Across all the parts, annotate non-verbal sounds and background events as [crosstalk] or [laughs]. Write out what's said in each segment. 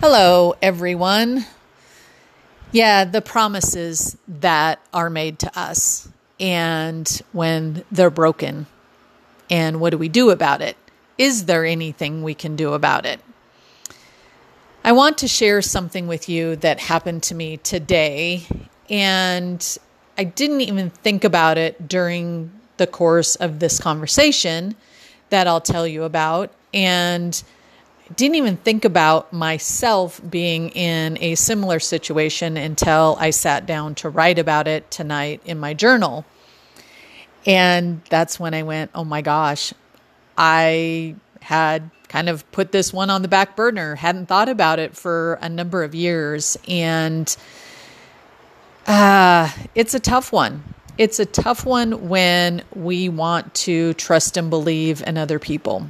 Hello, everyone. Yeah, the promises that are made to us and when they're broken. And what do we do about it? Is there anything we can do about it? I want to share something with you that happened to me today. And I didn't even think about it during the course of this conversation that I'll tell you about. And didn't even think about myself being in a similar situation until I sat down to write about it tonight in my journal. And that's when I went, oh my gosh, I had kind of put this one on the back burner, hadn't thought about it for a number of years. And uh, it's a tough one. It's a tough one when we want to trust and believe in other people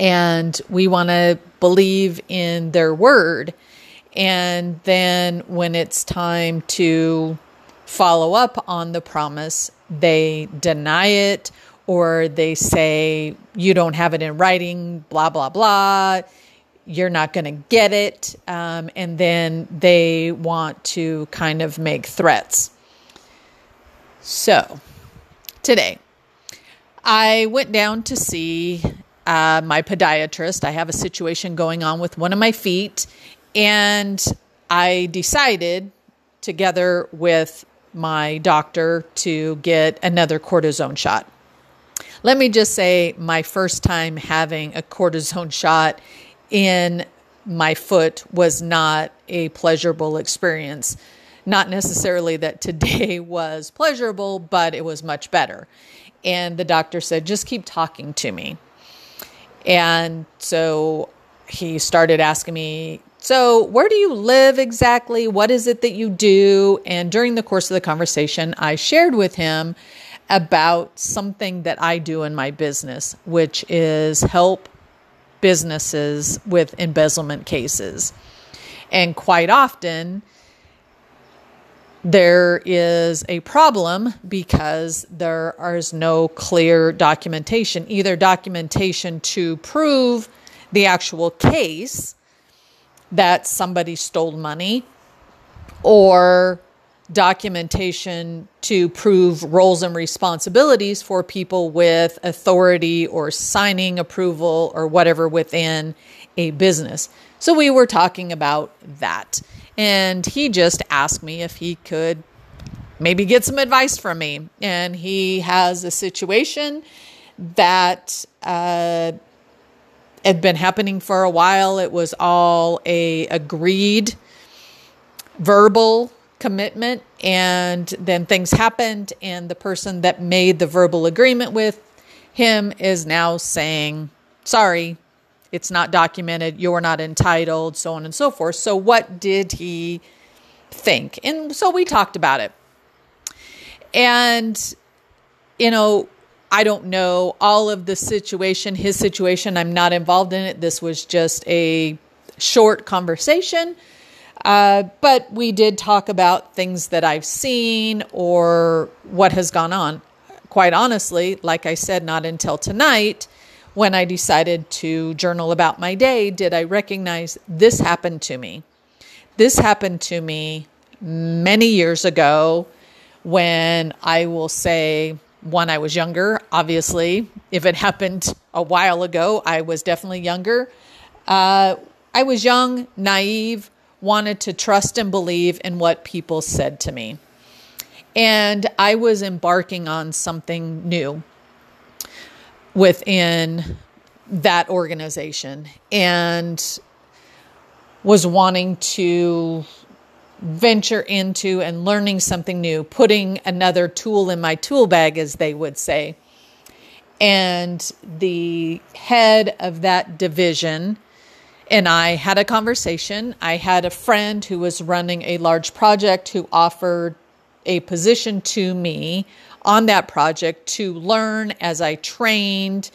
and we want to believe in their word. And then when it's time to follow up on the promise, they deny it or they say, you don't have it in writing, blah, blah, blah. You're not going to get it. Um, and then they want to kind of make threats. So, today, I went down to see uh, my podiatrist. I have a situation going on with one of my feet, and I decided, together with my doctor, to get another cortisone shot. Let me just say, my first time having a cortisone shot in my foot was not a pleasurable experience. Not necessarily that today [laughs] was pleasurable, but it was much better. And the doctor said, just keep talking to me. And so he started asking me, So, where do you live exactly? What is it that you do? And during the course of the conversation, I shared with him about something that I do in my business, which is help businesses with embezzlement cases. And quite often, there is a problem because there is no clear documentation, either documentation to prove the actual case that somebody stole money or documentation to prove roles and responsibilities for people with authority or signing approval or whatever within a business. So we were talking about that. And he just asked me if he could maybe get some advice from me. And he has a situation that uh, had been happening for a while. It was all a agreed verbal commitment and then things happened and the person that made the verbal agreement with him is now saying sorry it's not documented, you're not entitled, so on and so forth. So, what did he think? And so we talked about it. And, you know, I don't know all of the situation, his situation. I'm not involved in it. This was just a short conversation. Uh, but we did talk about things that I've seen or what has gone on. Quite honestly, like I said, not until tonight when I decided to journal about my day, did I recognize this happened to me? This happened to me many years ago when I will say, when I was younger, obviously, if it happened a while ago, I was definitely younger. Uh, I was young, naive, wanted to trust and believe in what people said to me. And I was embarking on something new within that organization and was wanting to venture into and learning something new, putting another tool in my tool bag, as they would say. And the head of that division and I had a conversation. I had a friend who was running a large project who offered a position to me on that project to learn as I trained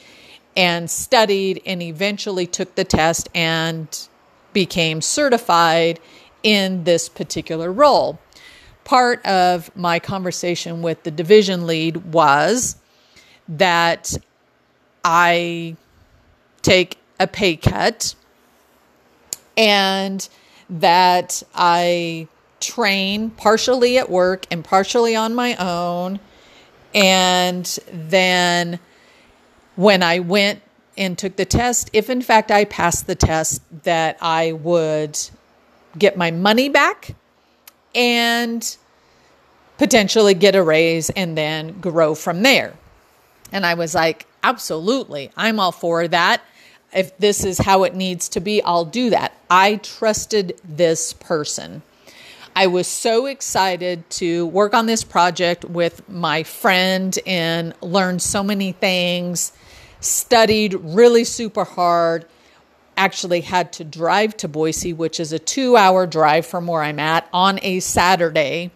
and studied and eventually took the test and became certified in this particular role. Part of my conversation with the division lead was that I take a pay cut and that I train partially at work and partially on my own. And then when I went and took the test, if in fact I passed the test, that I would get my money back and potentially get a raise and then grow from there. And I was like, absolutely, I'm all for that. If this is how it needs to be, I'll do that. I trusted this person. I was so excited to work on this project with my friend and learn so many things, studied really super hard. Actually, had to drive to Boise, which is a two hour drive from where I'm at, on a Saturday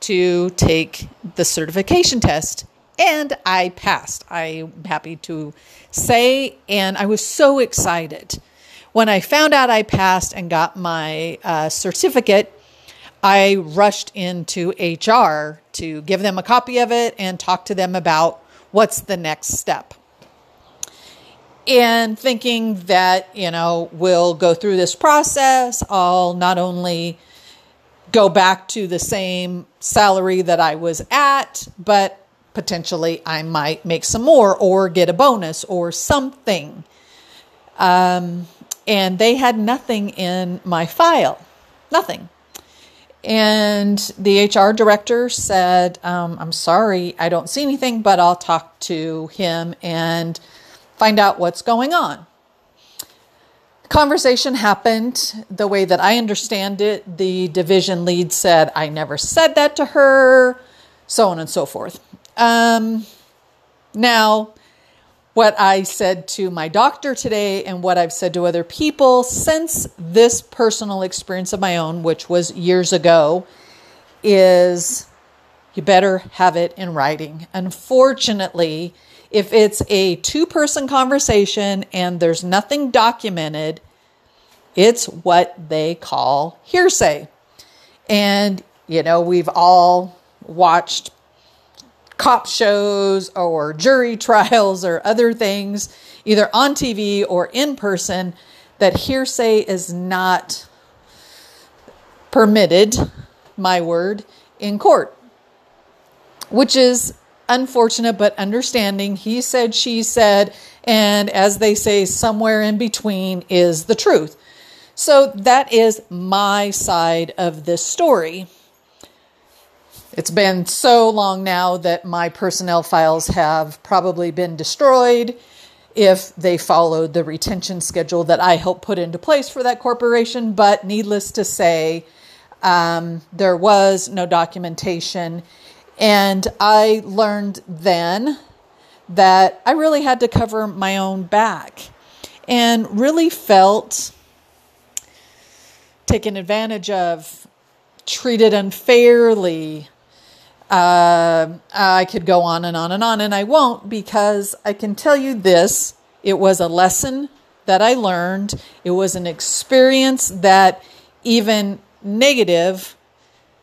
to take the certification test. And I passed. I'm happy to say. And I was so excited. When I found out I passed and got my uh, certificate, I rushed into HR to give them a copy of it and talk to them about what's the next step. And thinking that, you know, we'll go through this process, I'll not only go back to the same salary that I was at, but potentially I might make some more or get a bonus or something. Um, and they had nothing in my file, nothing. And the HR director said, um, I'm sorry, I don't see anything, but I'll talk to him and find out what's going on. Conversation happened the way that I understand it. The division lead said, I never said that to her, so on and so forth. Um, now, what I said to my doctor today and what I've said to other people since this personal experience of my own, which was years ago, is you better have it in writing. Unfortunately, if it's a two person conversation and there's nothing documented, it's what they call hearsay. And, you know, we've all watched cop shows or jury [laughs] trials or other things, either on TV or in person, that hearsay is not permitted, my word, in court, which is unfortunate but understanding. He said, she said, and as they say, somewhere in between is the truth. So that is my side of this story. It's been so long now that my personnel files have probably been destroyed if they followed the retention schedule that I helped put into place for that corporation. But needless to say, um, there was no documentation. And I learned then that I really had to cover my own back and really felt taken advantage of, treated unfairly, uh, I could go on and on and on, and I won't because I can tell you this it was a lesson that I learned, it was an experience that even negative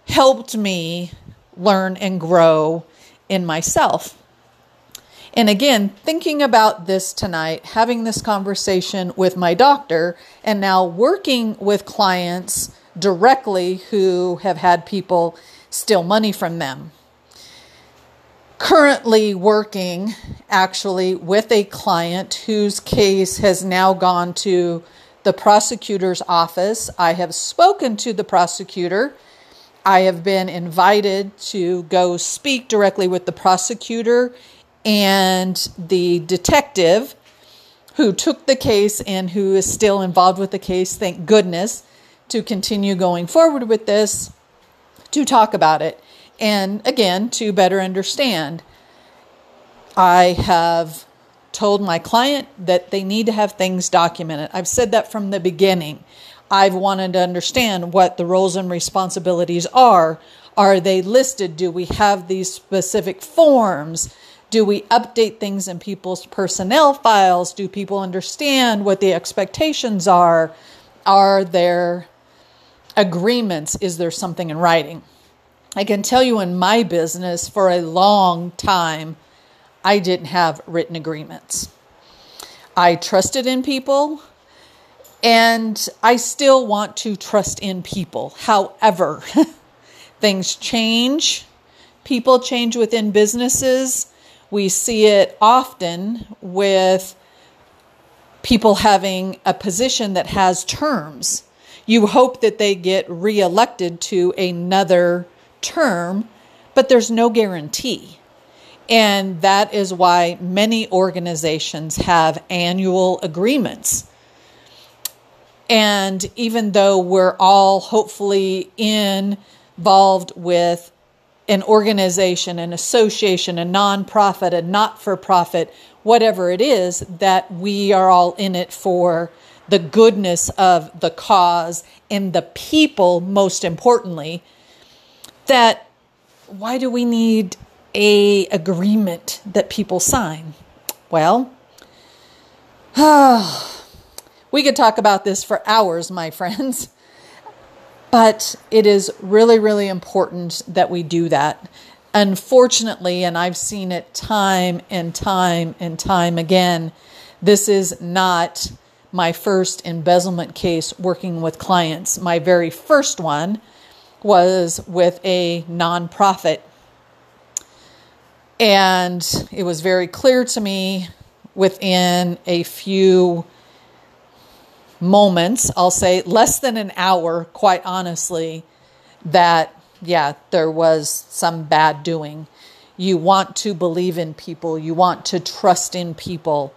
helped me learn and grow in myself. And again, thinking about this tonight, having this conversation with my doctor, and now working with clients directly who have had people steal money from them. Currently working actually with a client whose case has now gone to the prosecutor's office. I have spoken to the prosecutor. I have been invited to go speak directly with the prosecutor and the detective who took the case and who is still involved with the case, thank goodness, to continue going forward with this to talk about it. And again, to better understand, I have told my client that they need to have things documented. I've said that from the beginning. I've wanted to understand what the roles and responsibilities are. Are they listed? Do we have these specific forms? Do we update things in people's personnel files? Do people understand what the expectations are? Are there agreements? Is there something in writing? I can tell you in my business for a long time, I didn't have written agreements. I trusted in people And I still want to trust in people. However, [laughs] things change, people change within businesses. We see it often with people having a position that has terms. You hope that they get reelected to another term, but there's no guarantee. And that is why many organizations have annual agreements. And even though we're all hopefully involved with an organization, an association, a nonprofit, a not for profit, whatever it is, that we are all in it for the goodness of the cause and the people, most importantly, that why do we need a agreement that people sign? Well, [sighs] we could talk about this for hours, my friends. [laughs] But it is really, really important that we do that. Unfortunately, and I've seen it time and time and time again, this is not my first embezzlement case working with clients. My very first one was with a nonprofit. And it was very clear to me within a few moments, I'll say less than an hour, quite honestly, that, yeah, there was some bad doing. You want to believe in people, you want to trust in people.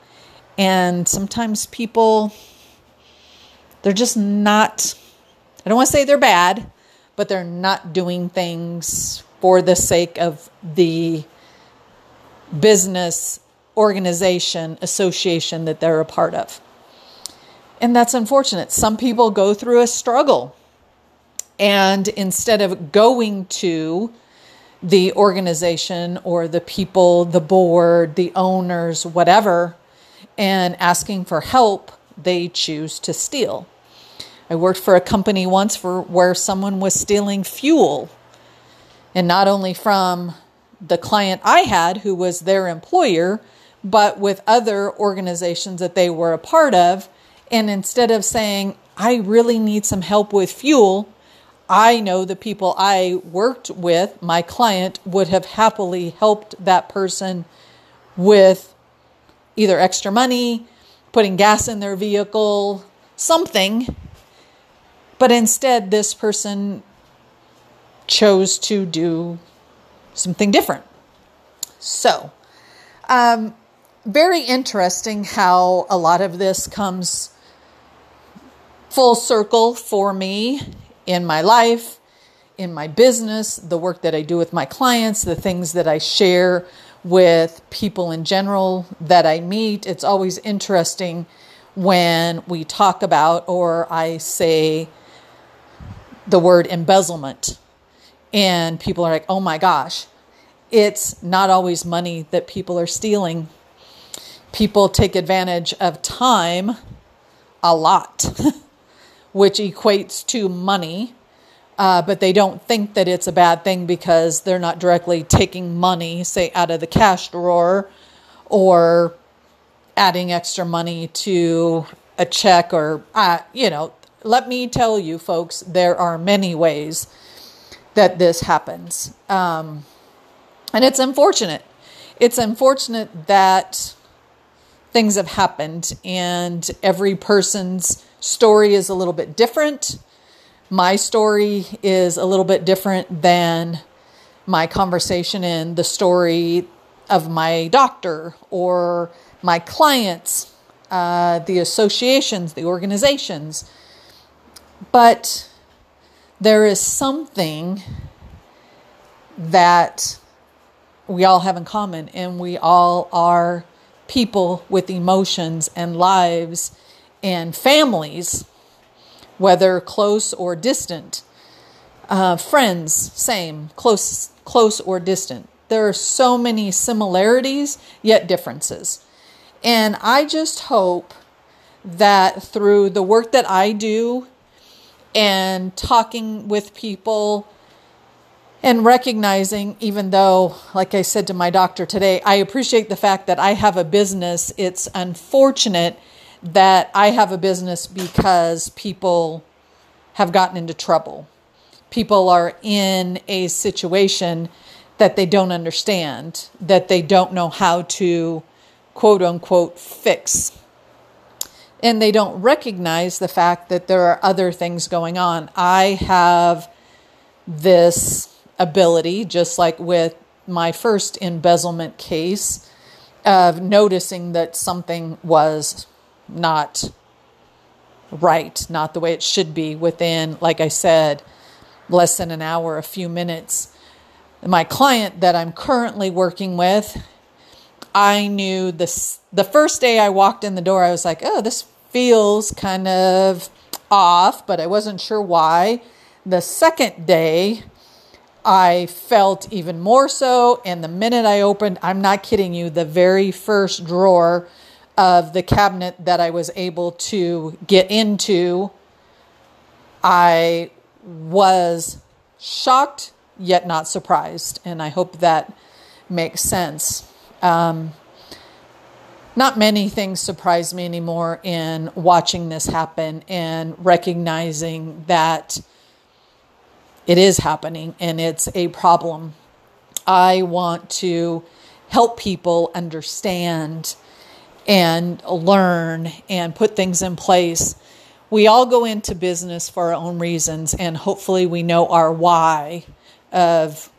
And sometimes people, they're just not, I don't want to say they're bad, but they're not doing things for the sake of the business organization, association that they're a part of. And that's unfortunate. Some people go through a struggle. And instead of going to the organization or the people, the board, the owners, whatever, and asking for help, they choose to steal. I worked for a company once for where someone was stealing fuel. And not only from the client I had, who was their employer, but with other organizations that they were a part of and instead of saying, I really need some help with fuel, I know the people I worked with, my client, would have happily helped that person with either extra money, putting gas in their vehicle, something. But instead, this person chose to do something different. So, um, very interesting how a lot of this comes full circle for me in my life, in my business, the work that I do with my clients, the things that I share with people in general that I meet. It's always interesting when we talk about or I say the word embezzlement, and people are like, oh my gosh, it's not always money that people are stealing. People take advantage of time a lot. [laughs] which equates to money. Uh, but they don't think that it's a bad thing because they're not directly taking money, say, out of the cash drawer or adding extra money to a check or, uh, you know, let me tell you, folks, there are many ways that this happens. Um, and it's unfortunate. It's unfortunate that things have happened and every person's story is a little bit different. My story is a little bit different than my conversation and the story of my doctor or my clients, uh, the associations, the organizations. But there is something that we all have in common, and we all are people with emotions and lives and families, whether close or distant. Uh, friends, same, close, close or distant. There are so many similarities, yet differences. And I just hope that through the work that I do and talking with people and recognizing, even though, like I said to my doctor today, I appreciate the fact that I have a business. It's unfortunate that I have a business because people have gotten into trouble. People are in a situation that they don't understand, that they don't know how to quote unquote fix. And they don't recognize the fact that there are other things going on. I have this ability, just like with my first embezzlement case, of noticing that something was not right, not the way it should be within, like I said, less than an hour, a few minutes. My client that I'm currently working with, I knew this the first day I walked in the door, I was like, oh, this feels kind of off, but I wasn't sure why. The second day, I felt even more so. And the minute I opened, I'm not kidding you, the very first drawer of the cabinet that I was able to get into, I was shocked yet not surprised. And I hope that makes sense. Um, not many things surprise me anymore in watching this happen and recognizing that it is happening and it's a problem. I want to help people understand and learn and put things in place. We all go into business for our own reasons, and hopefully, we know our why of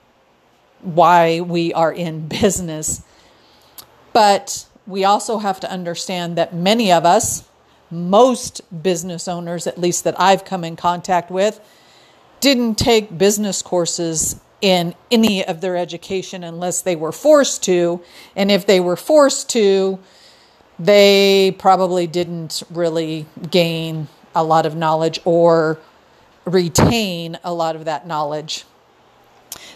why we are in business. But we also have to understand that many of us, most business owners, at least that I've come in contact with, didn't take business courses in any of their education unless they were forced to. And if they were forced to, they probably didn't really gain a lot of knowledge or retain a lot of that knowledge.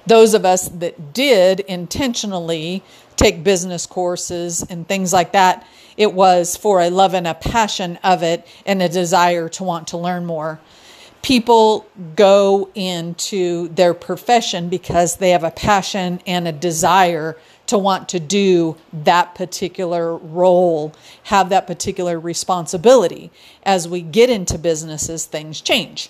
Those of us that did intentionally take business courses and things like that, it was for a love and a passion of it and a desire to want to learn more. People go into their profession because they have a passion and a desire to want to do that particular role, have that particular responsibility. As we get into businesses, things change.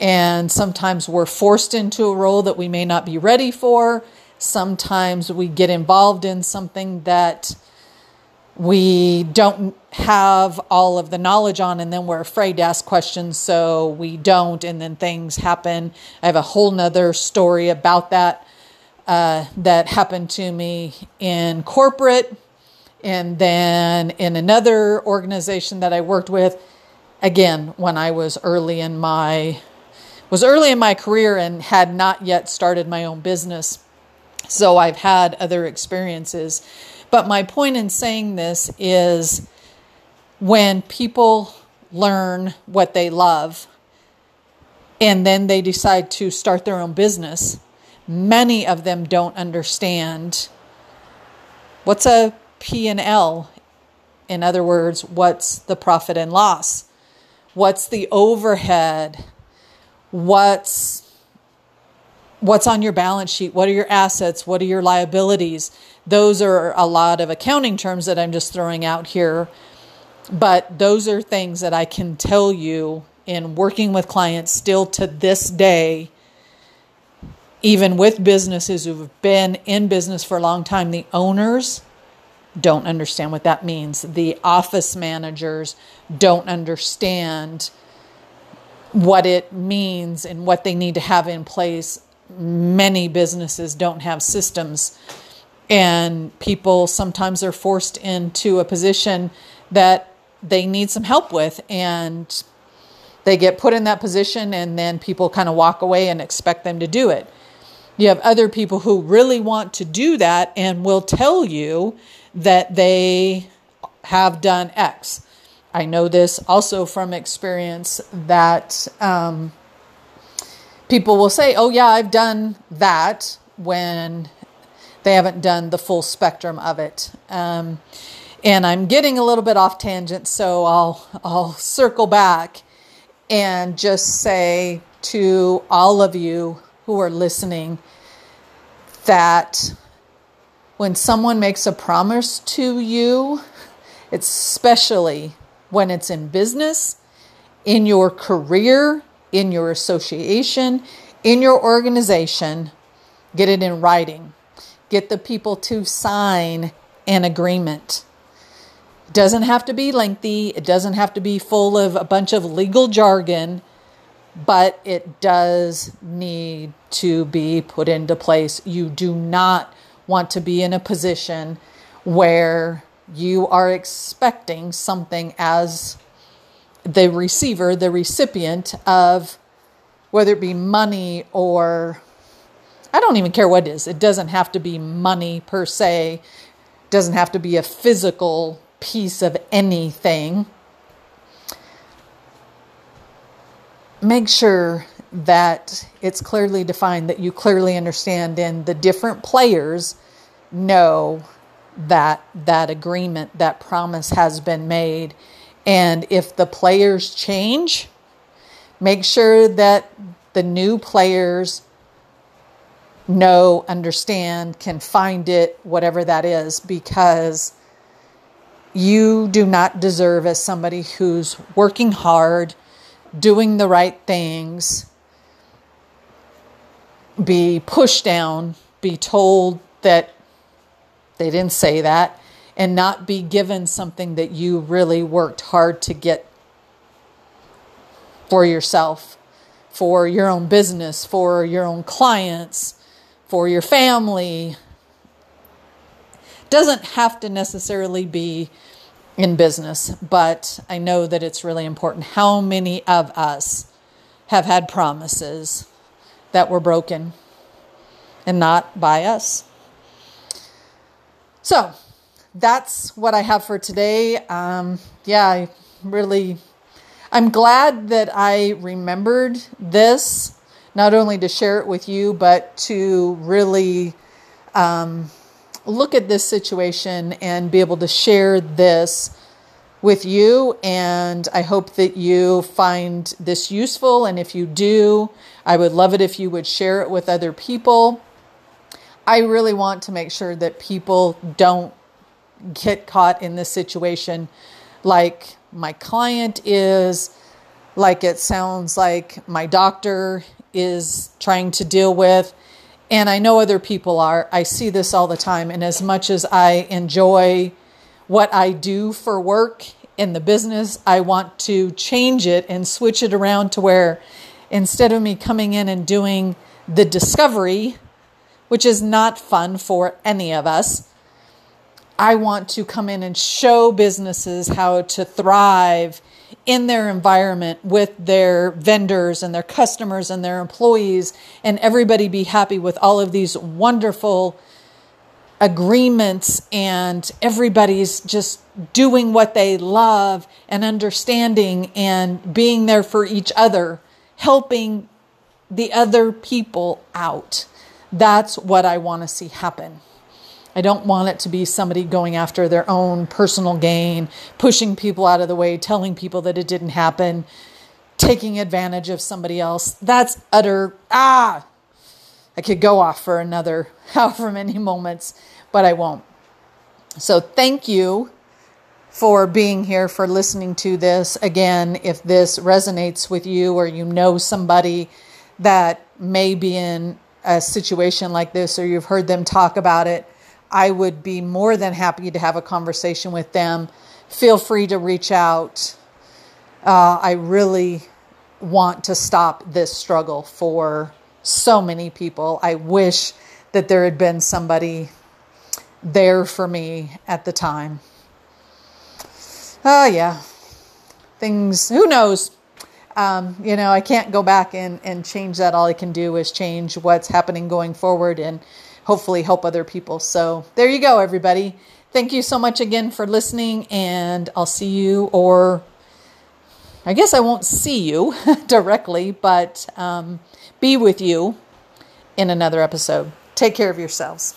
And sometimes we're forced into a role that we may not be ready for. Sometimes we get involved in something that we don't have all of the knowledge on, and then we're afraid to ask questions, so we don't, and then things happen. I have a whole nother story about that uh, that happened to me in corporate and then in another organization that I worked with. Again when I was early in my was early in my career and had not yet started my own business. So I've had other experiences. But my point in saying this is when people learn what they love and then they decide to start their own business many of them don't understand what's a P&L in other words what's the profit and loss? What's the overhead? What's what's on your balance sheet? What are your assets? What are your liabilities? Those are a lot of accounting terms that I'm just throwing out here. But those are things that I can tell you in working with clients still to this day even with businesses who've been in business for a long time, the owners don't understand what that means. The office managers don't understand what it means and what they need to have in place. Many businesses don't have systems, and people sometimes are forced into a position that they need some help with. And they get put in that position, and then people kind of walk away and expect them to do it. You have other people who really want to do that and will tell you that they have done X. I know this also from experience that um, people will say, Oh, yeah, I've done that when they haven't done the full spectrum of it. Um, and I'm getting a little bit off tangent, so I'll, I'll circle back and just say to all of you who are listening that when someone makes a promise to you, especially when it's in business, in your career, in your association, in your organization, get it in writing. Get the people to sign an agreement. It doesn't have to be lengthy, it doesn't have to be full of a bunch of legal jargon, but it does need to be put into place. You do not want to be in a position where you are expecting something as the receiver, the recipient of whether it be money or I don't even care what it is. It doesn't have to be money per se. It doesn't have to be a physical piece of anything. Make sure that it's clearly defined that you clearly understand and the different players know that that agreement, that promise has been made. And if the players change, make sure that the new players know, understand, can find it, whatever that is, because you do not deserve, as somebody who's working hard, doing the right things, be pushed down, be told that they didn't say that, and not be given something that you really worked hard to get for yourself, for your own business, for your own clients, for your family. Doesn't have to necessarily be in business, but I know that it's really important. How many of us have had promises that were broken and not by us? So that's what I have for today. Um, yeah, I really, I'm glad that I remembered this, not only to share it with you, but to really um, look at this situation and be able to share this with you. And I hope that you find this useful. And if you do, I would love it if you would share it with other people. I really want to make sure that people don't get caught in this situation like my client is, like it sounds like my doctor is trying to deal with. And I know other people are. I see this all the time. And as much as I enjoy what I do for work in the business, I want to change it and switch it around to where instead of me coming in and doing the discovery which is not fun for any of us. I want to come in and show businesses how to thrive in their environment with their vendors and their customers and their employees, and everybody be happy with all of these wonderful agreements, and everybody's just doing what they love and understanding and being there for each other, helping the other people out. That's what I want to see happen. I don't want it to be somebody going after their own personal gain, pushing people out of the way, telling people that it didn't happen, taking advantage of somebody else. That's utter, ah, I could go off for another [laughs] however many moments, but I won't. So thank you for being here, for listening to this. Again, if this resonates with you or you know somebody that may be in a situation like this or you've heard them talk about it, I would be more than happy to have a conversation with them. Feel free to reach out. Uh, I really want to stop this struggle for so many people. I wish that there had been somebody there for me at the time. Oh, yeah. Things, who knows? um, you know, I can't go back and, and change that. All I can do is change what's happening going forward and hopefully help other people. So there you go, everybody. Thank you so much again for listening, and I'll see you, or I guess I won't see you [laughs] directly, but um, be with you in another episode. Take care of yourselves.